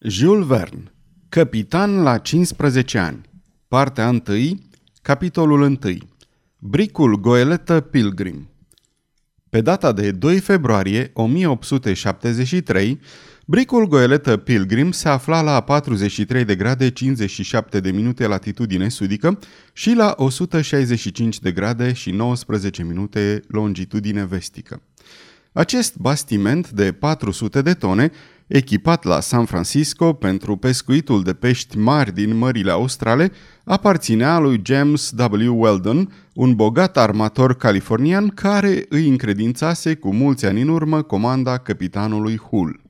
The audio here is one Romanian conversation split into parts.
Jules Verne Capitan la 15 ani Partea 1 Capitolul 1 Bricul Goeletă Pilgrim Pe data de 2 februarie 1873, bricul Goeletă Pilgrim se afla la 43 de grade 57 de minute latitudine sudică și la 165 de grade și 19 minute longitudine vestică. Acest bastiment de 400 de tone echipat la San Francisco pentru pescuitul de pești mari din mările australe, aparținea lui James W. Weldon, un bogat armator californian care îi încredințase cu mulți ani în urmă comanda capitanului Hull.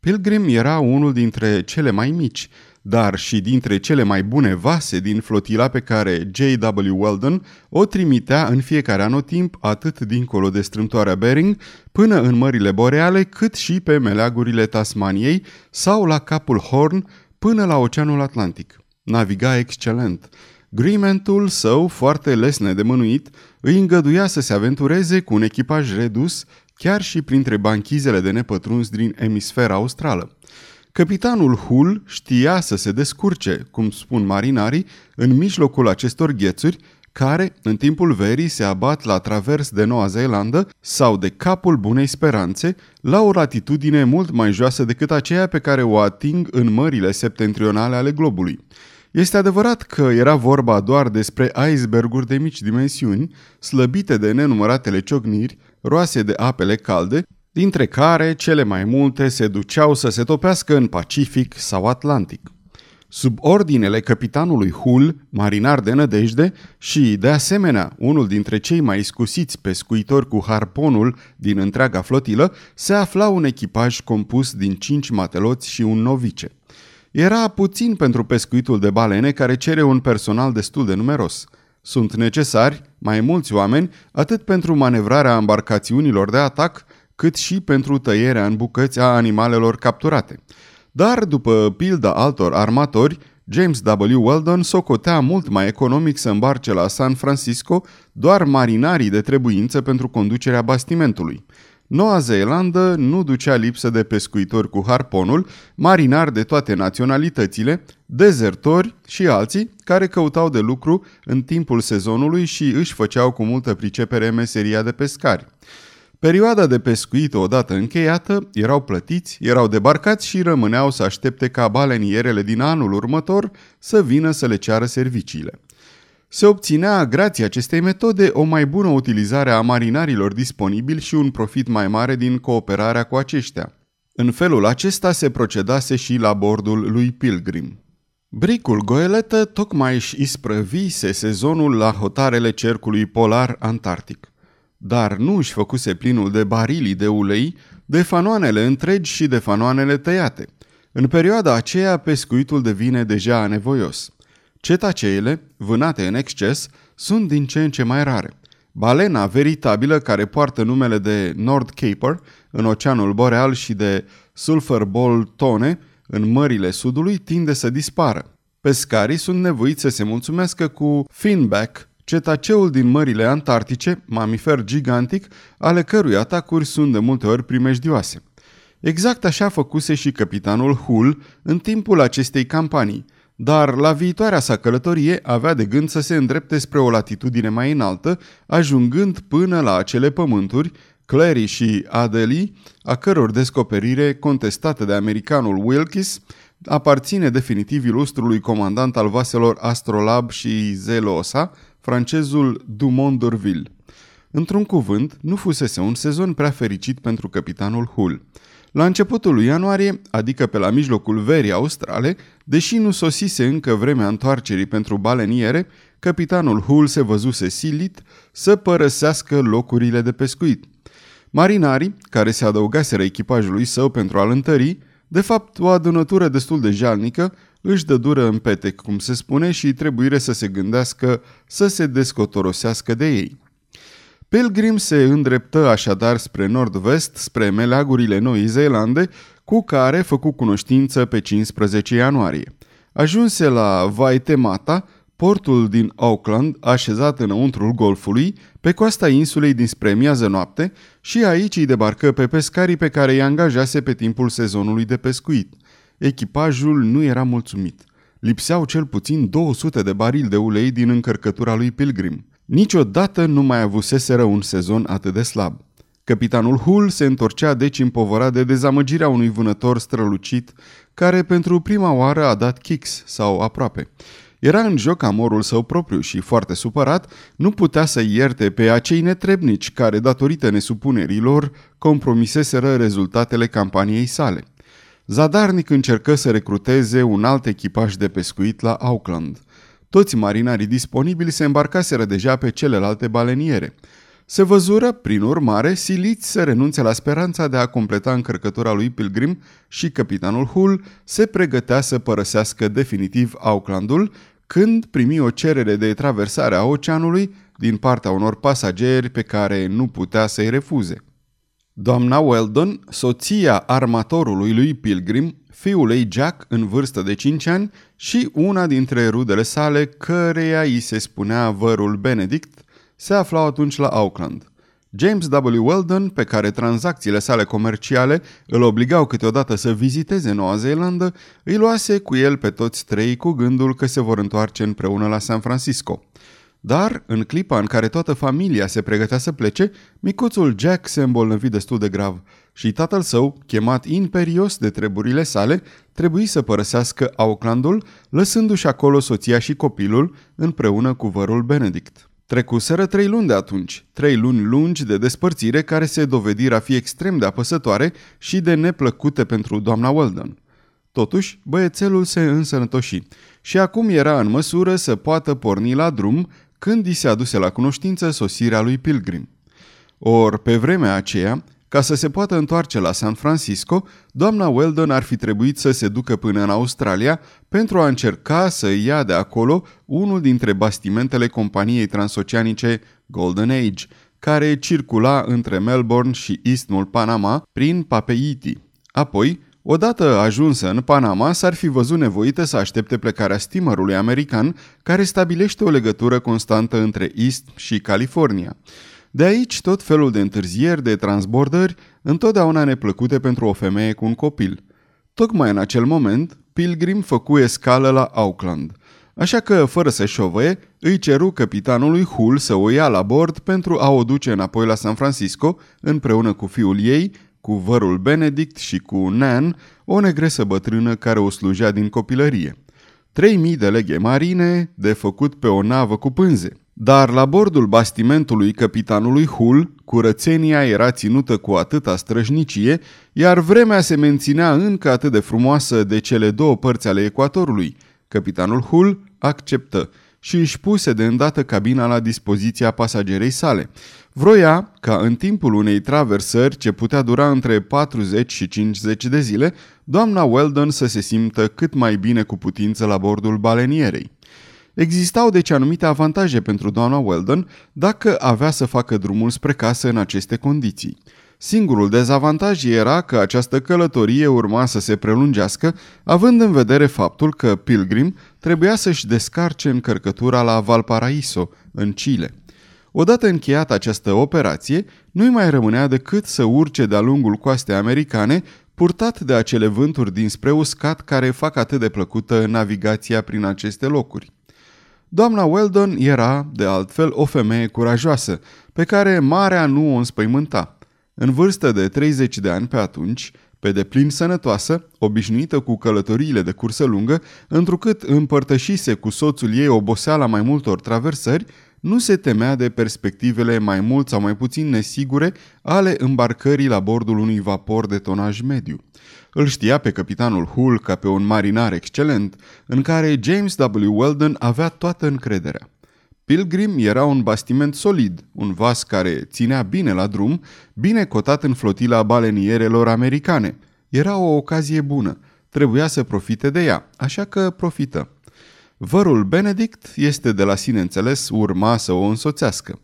Pilgrim era unul dintre cele mai mici, dar și dintre cele mai bune vase din flotila pe care J.W. Weldon o trimitea în fiecare anotimp atât dincolo de strâmtoarea Bering până în mările boreale cât și pe meleagurile Tasmaniei sau la capul Horn până la Oceanul Atlantic. Naviga excelent. Grimentul său, foarte lesne de mânuit, îi îngăduia să se aventureze cu un echipaj redus, chiar și printre banchizele de nepătruns din emisfera australă. Capitanul Hull știa să se descurce, cum spun marinarii, în mijlocul acestor ghețuri, care, în timpul verii, se abat la travers de Noua Zeelandă sau de capul Bunei Speranțe, la o latitudine mult mai joasă decât aceea pe care o ating în mările septentrionale ale globului. Este adevărat că era vorba doar despre iceberguri de mici dimensiuni, slăbite de nenumăratele ciocniri, roase de apele calde, dintre care cele mai multe se duceau să se topească în Pacific sau Atlantic. Sub ordinele capitanului Hull, marinar de nădejde și, de asemenea, unul dintre cei mai iscusiți pescuitori cu harponul din întreaga flotilă, se afla un echipaj compus din cinci mateloți și un novice. Era puțin pentru pescuitul de balene care cere un personal destul de numeros. Sunt necesari mai mulți oameni atât pentru manevrarea embarcațiunilor de atac, cât și pentru tăierea în bucăți a animalelor capturate. Dar, după pilda altor armatori, James W. Weldon socotea mult mai economic să îmbarce la San Francisco doar marinarii de trebuință pentru conducerea bastimentului. Noua Zeelandă nu ducea lipsă de pescuitori cu harponul, marinari de toate naționalitățile, dezertori și alții care căutau de lucru în timpul sezonului și își făceau cu multă pricepere meseria de pescari. Perioada de pescuit odată încheiată, erau plătiți, erau debarcați și rămâneau să aștepte ca balenierele din anul următor să vină să le ceară serviciile. Se obținea, grație acestei metode, o mai bună utilizare a marinarilor disponibili și un profit mai mare din cooperarea cu aceștia. În felul acesta se procedase și la bordul lui Pilgrim. Bricul Goeletă tocmai își isprăvise sezonul la hotarele cercului polar antarctic dar nu își făcuse plinul de barilii de ulei, de fanoanele întregi și de fanoanele tăiate. În perioada aceea, pescuitul devine deja anevoios. Cetaceele, vânate în exces, sunt din ce în ce mai rare. Balena veritabilă, care poartă numele de Nord Caper în Oceanul Boreal și de Sulfur Ball Tone în mările sudului, tinde să dispară. Pescarii sunt nevoiți să se mulțumească cu finback, cetaceul din mările antarctice, mamifer gigantic, ale cărui atacuri sunt de multe ori primejdioase. Exact așa făcuse și capitanul Hull în timpul acestei campanii, dar la viitoarea sa călătorie avea de gând să se îndrepte spre o latitudine mai înaltă, ajungând până la acele pământuri, Clary și Adelie, a căror descoperire, contestată de americanul Wilkes, aparține definitiv ilustrului comandant al vaselor Astrolab și Zelosa, francezul Dumont d'Urville. Într-un cuvânt, nu fusese un sezon prea fericit pentru capitanul Hull. La începutul lui ianuarie, adică pe la mijlocul verii australe, deși nu sosise încă vremea întoarcerii pentru baleniere, capitanul Hull se văzuse silit să părăsească locurile de pescuit. Marinarii, care se adăugaseră echipajului său pentru a-l întări, de fapt o adunătură destul de jalnică, își dă dură în petec, cum se spune, și trebuie să se gândească să se descotorosească de ei. Pilgrim se îndreptă așadar spre nord-vest, spre meleagurile Noii Zeelande, cu care făcu cunoștință pe 15 ianuarie. Ajunse la Waitemata, portul din Auckland, așezat înăuntrul golfului, pe coasta insulei dinspre miază noapte și aici îi debarcă pe pescarii pe care îi angajase pe timpul sezonului de pescuit – echipajul nu era mulțumit. Lipseau cel puțin 200 de barili de ulei din încărcătura lui Pilgrim. Niciodată nu mai avuseseră un sezon atât de slab. Capitanul Hull se întorcea deci împovărat de dezamăgirea unui vânător strălucit care pentru prima oară a dat kicks sau aproape. Era în joc amorul său propriu și, foarte supărat, nu putea să ierte pe acei netrebnici care, datorită nesupunerilor, compromiseseră rezultatele campaniei sale. Zadarnic încercă să recruteze un alt echipaj de pescuit la Auckland. Toți marinarii disponibili se îmbarcaseră deja pe celelalte baleniere. Se văzură, prin urmare, siliți să renunțe la speranța de a completa încărcătura lui Pilgrim și capitanul Hull se pregătea să părăsească definitiv Aucklandul când primi o cerere de traversare a oceanului din partea unor pasageri pe care nu putea să-i refuze. Doamna Weldon, soția armatorului lui Pilgrim, fiul ei Jack în vârstă de 5 ani și una dintre rudele sale, căreia îi se spunea vărul Benedict, se aflau atunci la Auckland. James W. Weldon, pe care tranzacțiile sale comerciale îl obligau câteodată să viziteze Noua Zeelandă, îi luase cu el pe toți trei cu gândul că se vor întoarce împreună la San Francisco. Dar, în clipa în care toată familia se pregătea să plece, micuțul Jack se îmbolnăvi destul de grav și tatăl său, chemat imperios de treburile sale, trebuie să părăsească Aucklandul, lăsându-și acolo soția și copilul împreună cu vărul Benedict. Trecuseră trei luni de atunci, trei luni lungi de despărțire care se dovediră a fi extrem de apăsătoare și de neplăcute pentru doamna Weldon. Totuși, băiețelul se însănătoși și acum era în măsură să poată porni la drum când i se aduse la cunoștință sosirea lui Pilgrim. Or, pe vremea aceea, ca să se poată întoarce la San Francisco, doamna Weldon ar fi trebuit să se ducă până în Australia pentru a încerca să ia de acolo unul dintre bastimentele companiei transoceanice Golden Age, care circula între Melbourne și Isthmul Panama prin Papeiti. Apoi, odată ajunsă în Panama, s-ar fi văzut nevoită să aștepte plecarea steamerului american care stabilește o legătură constantă între East și California. De aici tot felul de întârzieri, de transbordări, întotdeauna neplăcute pentru o femeie cu un copil. Tocmai în acel moment, Pilgrim făcu escală la Auckland. Așa că, fără să șovăie, îi ceru capitanului Hull să o ia la bord pentru a o duce înapoi la San Francisco, împreună cu fiul ei, cu vărul Benedict și cu Nan, o negresă bătrână care o slujea din copilărie. 3000 de leghe marine de făcut pe o navă cu pânze. Dar la bordul bastimentului capitanului Hull, curățenia era ținută cu atâta străjnicie, iar vremea se menținea încă atât de frumoasă de cele două părți ale ecuatorului. Capitanul Hull acceptă și își puse de îndată cabina la dispoziția pasagerei sale. Vroia ca în timpul unei traversări ce putea dura între 40 și 50 de zile, doamna Weldon să se simtă cât mai bine cu putință la bordul balenierei. Existau deci anumite avantaje pentru doamna Weldon dacă avea să facă drumul spre casă în aceste condiții. Singurul dezavantaj era că această călătorie urma să se prelungească, având în vedere faptul că Pilgrim trebuia să-și descarce încărcătura la Valparaiso, în Chile. Odată încheiată această operație, nu-i mai rămânea decât să urce de-a lungul coastei americane, purtat de acele vânturi dinspre uscat care fac atât de plăcută navigația prin aceste locuri. Doamna Weldon era, de altfel, o femeie curajoasă, pe care marea nu o înspăimânta. În vârstă de 30 de ani pe atunci, pe deplin sănătoasă, obișnuită cu călătoriile de cursă lungă, întrucât împărtășise cu soțul ei oboseala mai multor traversări, nu se temea de perspectivele mai mult sau mai puțin nesigure ale îmbarcării la bordul unui vapor de tonaj mediu. Îl știa pe capitanul Hull ca pe un marinar excelent, în care James W. Weldon avea toată încrederea. Pilgrim era un bastiment solid, un vas care ținea bine la drum, bine cotat în flotila balenierelor americane. Era o ocazie bună, trebuia să profite de ea, așa că profită. Vărul Benedict este de la sine înțeles, urma să o însoțească.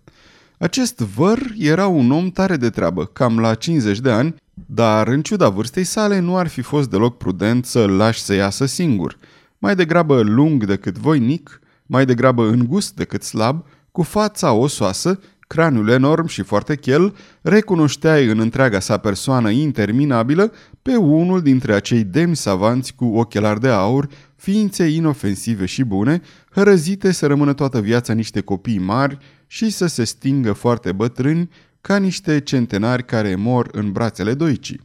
Acest văr era un om tare de treabă, cam la 50 de ani, dar în ciuda vârstei sale nu ar fi fost deloc prudent să-l lași să iasă singur. Mai degrabă lung decât voinic, mai degrabă îngust decât slab, cu fața osoasă, craniul enorm și foarte chel, recunoșteai în întreaga sa persoană interminabilă pe unul dintre acei demni savanți cu ochelari de aur, ființe inofensive și bune, hărăzite să rămână toată viața niște copii mari și să se stingă foarte bătrâni, ca niște centenari care mor în brațele doicii.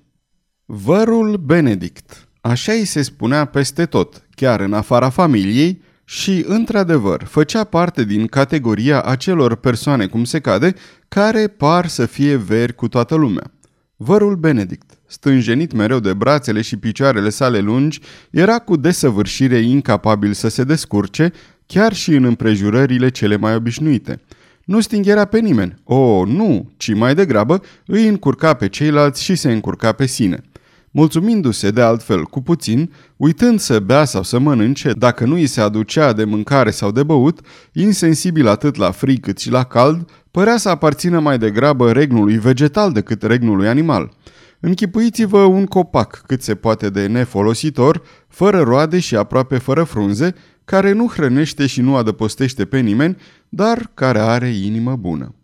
Vărul Benedict. Așa îi se spunea peste tot, chiar în afara familiei, și, într-adevăr, făcea parte din categoria acelor persoane, cum se cade, care par să fie veri cu toată lumea. Vărul Benedict, stânjenit mereu de brațele și picioarele sale lungi, era cu desăvârșire incapabil să se descurce, chiar și în împrejurările cele mai obișnuite. Nu stingherea pe nimeni, o, nu, ci mai degrabă îi încurca pe ceilalți și se încurca pe sine – mulțumindu-se de altfel cu puțin, uitând să bea sau să mănânce, dacă nu îi se aducea de mâncare sau de băut, insensibil atât la frig cât și la cald, părea să aparțină mai degrabă regnului vegetal decât regnului animal. Închipuiți-vă un copac cât se poate de nefolositor, fără roade și aproape fără frunze, care nu hrănește și nu adăpostește pe nimeni, dar care are inimă bună.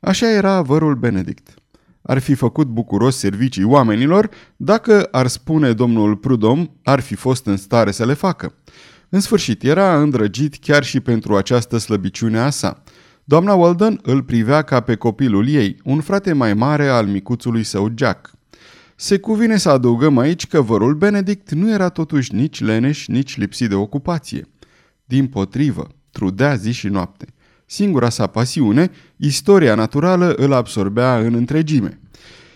Așa era vărul Benedict ar fi făcut bucuros servicii oamenilor dacă, ar spune domnul Prudom, ar fi fost în stare să le facă. În sfârșit, era îndrăgit chiar și pentru această slăbiciune a sa. Doamna Walden îl privea ca pe copilul ei, un frate mai mare al micuțului său Jack. Se cuvine să adăugăm aici că vărul Benedict nu era totuși nici leneș, nici lipsit de ocupație. Din potrivă, trudea zi și noapte – Singura sa pasiune, istoria naturală, îl absorbea în întregime.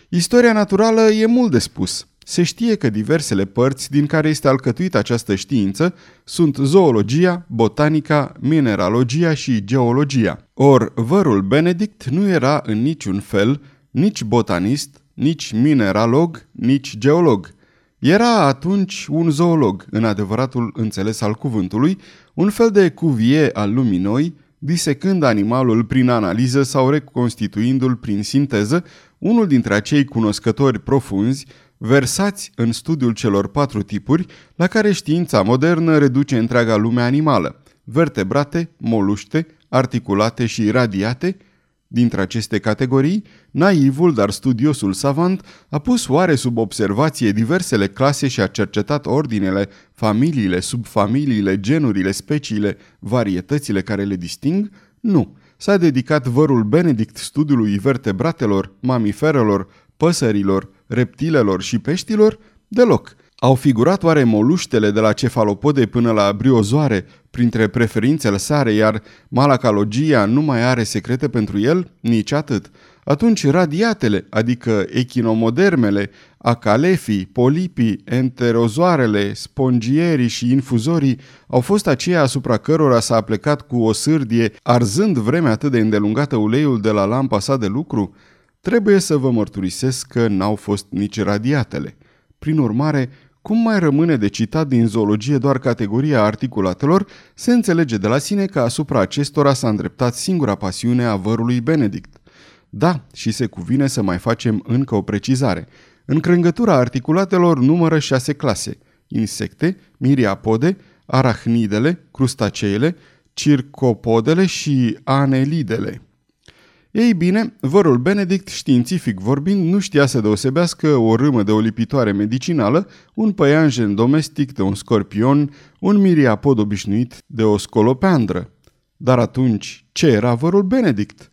Istoria naturală e mult de spus. Se știe că diversele părți din care este alcătuită această știință sunt zoologia, botanica, mineralogia și geologia. Or, vărul Benedict nu era în niciun fel nici botanist, nici mineralog, nici geolog. Era atunci un zoolog, în adevăratul înțeles al cuvântului, un fel de cuvie al lumii noi, disecând animalul prin analiză sau reconstituindu-l prin sinteză, unul dintre acei cunoscători profunzi, versați în studiul celor patru tipuri la care știința modernă reduce întreaga lume animală, vertebrate, moluște, articulate și radiate, Dintre aceste categorii, naivul, dar studiosul savant a pus oare sub observație diversele clase și a cercetat ordinele, familiile, subfamiliile, genurile, speciile, varietățile care le disting? Nu. S-a dedicat vărul Benedict studiului vertebratelor, mamiferelor, păsărilor, reptilelor și peștilor? Deloc. Au figurat oare moluștele de la cefalopode până la briozoare printre preferințele sare, iar malacalogia nu mai are secrete pentru el? Nici atât. Atunci radiatele, adică echinomodermele, acalefii, polipii, enterozoarele, spongierii și infuzorii au fost aceia asupra cărora s-a plecat cu o sârdie, arzând vremea atât de îndelungată uleiul de la lampa sa de lucru? Trebuie să vă mărturisesc că n-au fost nici radiatele. Prin urmare, cum mai rămâne de citat din zoologie doar categoria articulatelor, se înțelege de la sine că asupra acestora s-a îndreptat singura pasiune a vărului Benedict. Da, și se cuvine să mai facem încă o precizare. Încrângătura articulatelor numără șase clase. Insecte, miriapode, arahnidele, crustaceele, circopodele și anelidele. Ei bine, vărul Benedict, științific vorbind, nu știa să deosebească o râmă de o lipitoare medicinală, un păianjen domestic de un scorpion, un miriapod obișnuit de o scolopeandră. Dar atunci, ce era vărul Benedict?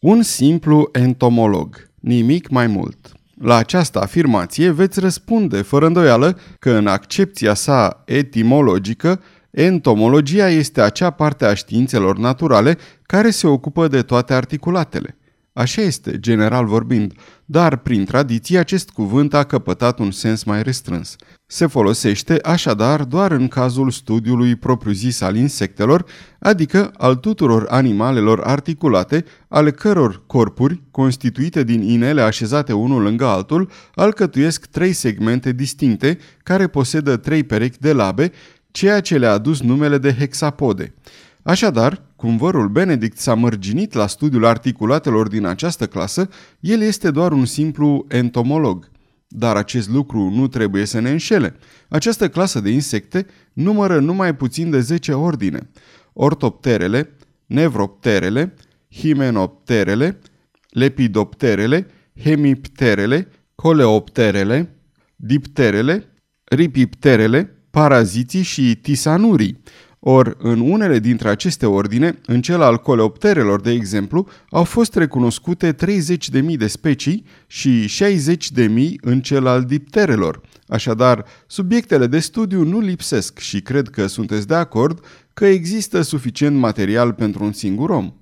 Un simplu entomolog, nimic mai mult. La această afirmație veți răspunde fără îndoială că în accepția sa etimologică Entomologia este acea parte a științelor naturale care se ocupă de toate articulatele. Așa este, general vorbind, dar prin tradiție acest cuvânt a căpătat un sens mai restrâns. Se folosește așadar doar în cazul studiului propriu-zis al insectelor, adică al tuturor animalelor articulate, ale căror corpuri, constituite din inele așezate unul lângă altul, alcătuiesc trei segmente distincte care posedă trei perechi de labe ceea ce le-a adus numele de hexapode. Așadar, cum vărul Benedict s-a mărginit la studiul articulatelor din această clasă, el este doar un simplu entomolog. Dar acest lucru nu trebuie să ne înșele. Această clasă de insecte numără numai puțin de 10 ordine. Ortopterele, nevropterele, himenopterele, lepidopterele, hemipterele, coleopterele, dipterele, ripipterele, paraziții și tisanurii. Or, în unele dintre aceste ordine, în cel al coleopterelor, de exemplu, au fost recunoscute 30.000 de specii și 60.000 în cel al dipterelor. Așadar, subiectele de studiu nu lipsesc și cred că sunteți de acord că există suficient material pentru un singur om.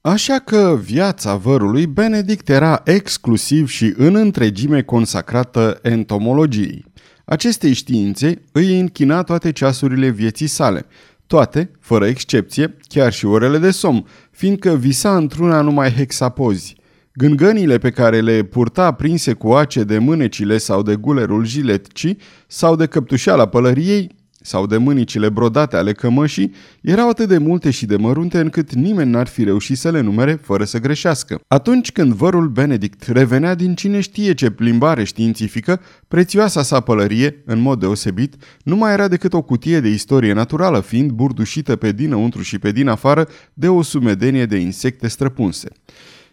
Așa că viața vărului Benedict era exclusiv și în întregime consacrată entomologiei. Acestei științe îi închina toate ceasurile vieții sale, toate, fără excepție, chiar și orele de somn, fiindcă visa într-una numai hexapozi. Gângănile pe care le purta prinse cu ace de mânecile sau de gulerul jiletcii sau de căptușeala pălăriei sau de mânicile brodate ale cămășii erau atât de multe și de mărunte încât nimeni n-ar fi reușit să le numere fără să greșească. Atunci când vărul Benedict revenea din cine știe ce plimbare științifică, prețioasa sa pălărie, în mod deosebit, nu mai era decât o cutie de istorie naturală, fiind burdușită pe dinăuntru și pe din afară de o sumedenie de insecte străpunse.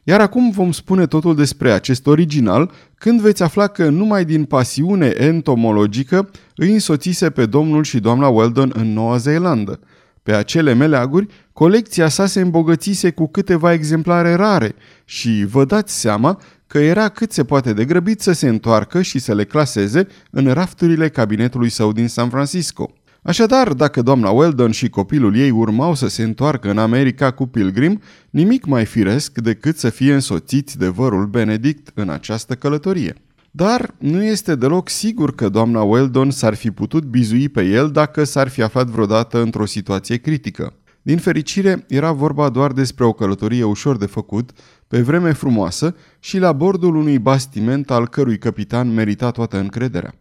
Iar acum vom spune totul despre acest original, când veți afla că numai din pasiune entomologică îi însoțise pe domnul și doamna Weldon în Noua Zeelandă. Pe acele meleaguri, colecția sa se îmbogățise cu câteva exemplare rare și vă dați seama că era cât se poate de grăbit să se întoarcă și să le claseze în rafturile cabinetului său din San Francisco. Așadar, dacă doamna Weldon și copilul ei urmau să se întoarcă în America cu Pilgrim, nimic mai firesc decât să fie însoțiți de vărul Benedict în această călătorie. Dar nu este deloc sigur că doamna Weldon s-ar fi putut bizui pe el dacă s-ar fi aflat vreodată într-o situație critică. Din fericire, era vorba doar despre o călătorie ușor de făcut, pe vreme frumoasă și la bordul unui bastiment al cărui capitan merita toată încrederea.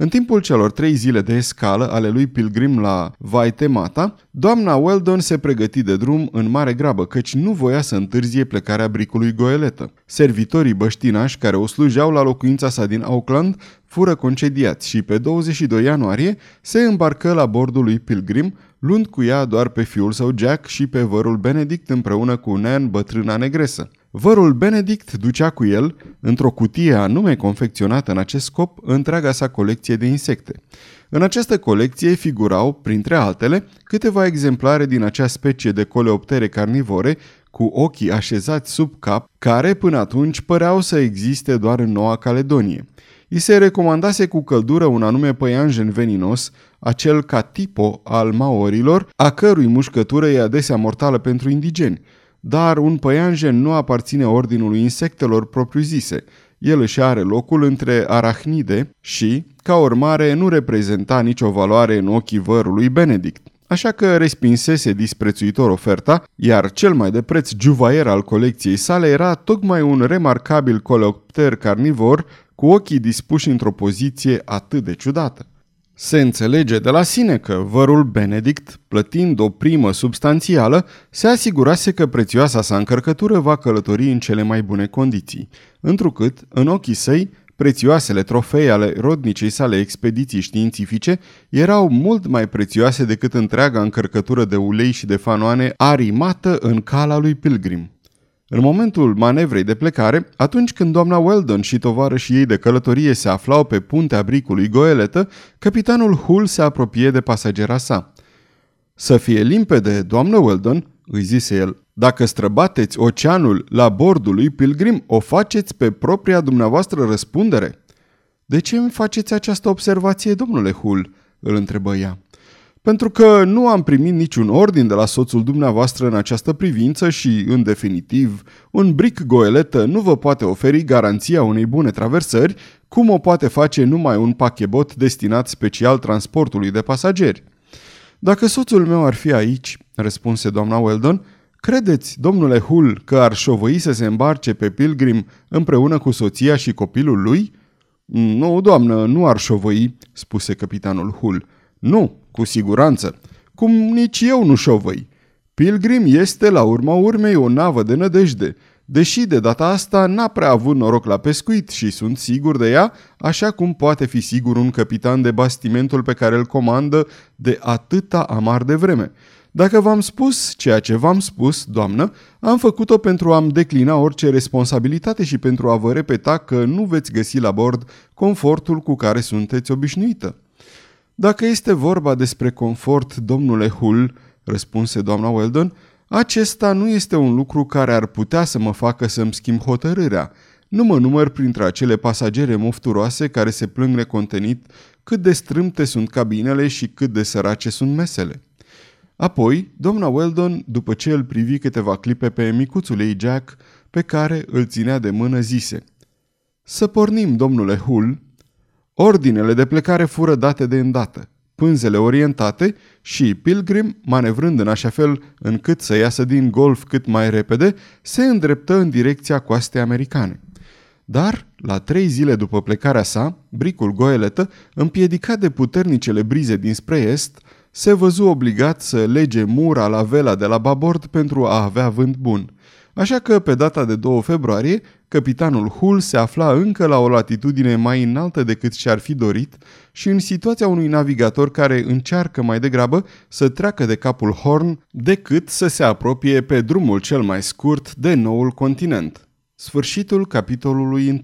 În timpul celor trei zile de escală ale lui Pilgrim la Vaitemata, doamna Weldon se pregăti de drum în mare grabă, căci nu voia să întârzie plecarea bricului goeletă. Servitorii băștinași care o slujeau la locuința sa din Auckland fură concediați și pe 22 ianuarie se îmbarcă la bordul lui Pilgrim, luând cu ea doar pe fiul său Jack și pe vărul Benedict împreună cu Nan, bătrâna negresă. Vărul Benedict ducea cu el, într-o cutie anume confecționată în acest scop, întreaga sa colecție de insecte. În această colecție figurau, printre altele, câteva exemplare din acea specie de coleoptere carnivore cu ochii așezați sub cap, care până atunci păreau să existe doar în Noua Caledonie. I se recomandase cu căldură un anume păianjen veninos, acel catipo al maorilor, a cărui mușcătură e adesea mortală pentru indigeni – dar un păianjen nu aparține ordinului insectelor propriu-zise. El își are locul între arahnide și, ca urmare, nu reprezenta nicio valoare în ochii vărului Benedict. Așa că respinsese disprețuitor oferta, iar cel mai de preț juvaier al colecției sale era tocmai un remarcabil coleopter carnivor cu ochii dispuși într-o poziție atât de ciudată. Se înțelege de la sine că vărul Benedict, plătind o primă substanțială, se asigurase că prețioasa sa încărcătură va călători în cele mai bune condiții, întrucât, în ochii săi, prețioasele trofei ale rodnicei sale expediții științifice erau mult mai prețioase decât întreaga încărcătură de ulei și de fanoane arimată în cala lui Pilgrim. În momentul manevrei de plecare, atunci când doamna Weldon și tovarășii ei de călătorie se aflau pe puntea bricului Goeletă, capitanul Hull se apropie de pasagera sa. Să fie limpede, doamnă Weldon, îi zise el, dacă străbateți oceanul la bordul lui Pilgrim, o faceți pe propria dumneavoastră răspundere. De ce îmi faceți această observație, domnule Hull? îl întrebă ea pentru că nu am primit niciun ordin de la soțul dumneavoastră în această privință și, în definitiv, un bric goeletă nu vă poate oferi garanția unei bune traversări, cum o poate face numai un pachebot destinat special transportului de pasageri. Dacă soțul meu ar fi aici, răspunse doamna Weldon, credeți, domnule Hull, că ar șovăi să se îmbarce pe Pilgrim împreună cu soția și copilul lui? Nu, doamnă, nu ar șovăi, spuse capitanul Hull. Nu, cu siguranță. Cum nici eu nu șovăi. Pilgrim este la urma urmei o navă de nădejde, deși de data asta n-a prea avut noroc la pescuit și sunt sigur de ea, așa cum poate fi sigur un capitan de bastimentul pe care îl comandă de atâta amar de vreme. Dacă v-am spus ceea ce v-am spus, doamnă, am făcut-o pentru a-mi declina orice responsabilitate și pentru a vă repeta că nu veți găsi la bord confortul cu care sunteți obișnuită. Dacă este vorba despre confort, domnule Hull, răspunse doamna Weldon, acesta nu este un lucru care ar putea să mă facă să-mi schimb hotărârea. Nu mă număr printre acele pasagere mofturoase care se plâng necontenit cât de strâmte sunt cabinele și cât de sărace sunt mesele. Apoi, doamna Weldon, după ce îl privi câteva clipe pe micuțul ei Jack, pe care îl ținea de mână, zise Să pornim, domnule Hull. Ordinele de plecare fură date de îndată, pânzele orientate și Pilgrim, manevrând în așa fel încât să iasă din golf cât mai repede, se îndreptă în direcția coastei americane. Dar, la trei zile după plecarea sa, bricul goeletă, împiedicat de puternicele brize dinspre est, se văzu obligat să lege mura la vela de la babord pentru a avea vânt bun. Așa că, pe data de 2 februarie, capitanul Hull se afla încă la o latitudine mai înaltă decât și-ar fi dorit și în situația unui navigator care încearcă mai degrabă să treacă de capul Horn decât să se apropie pe drumul cel mai scurt de noul continent. Sfârșitul capitolului 1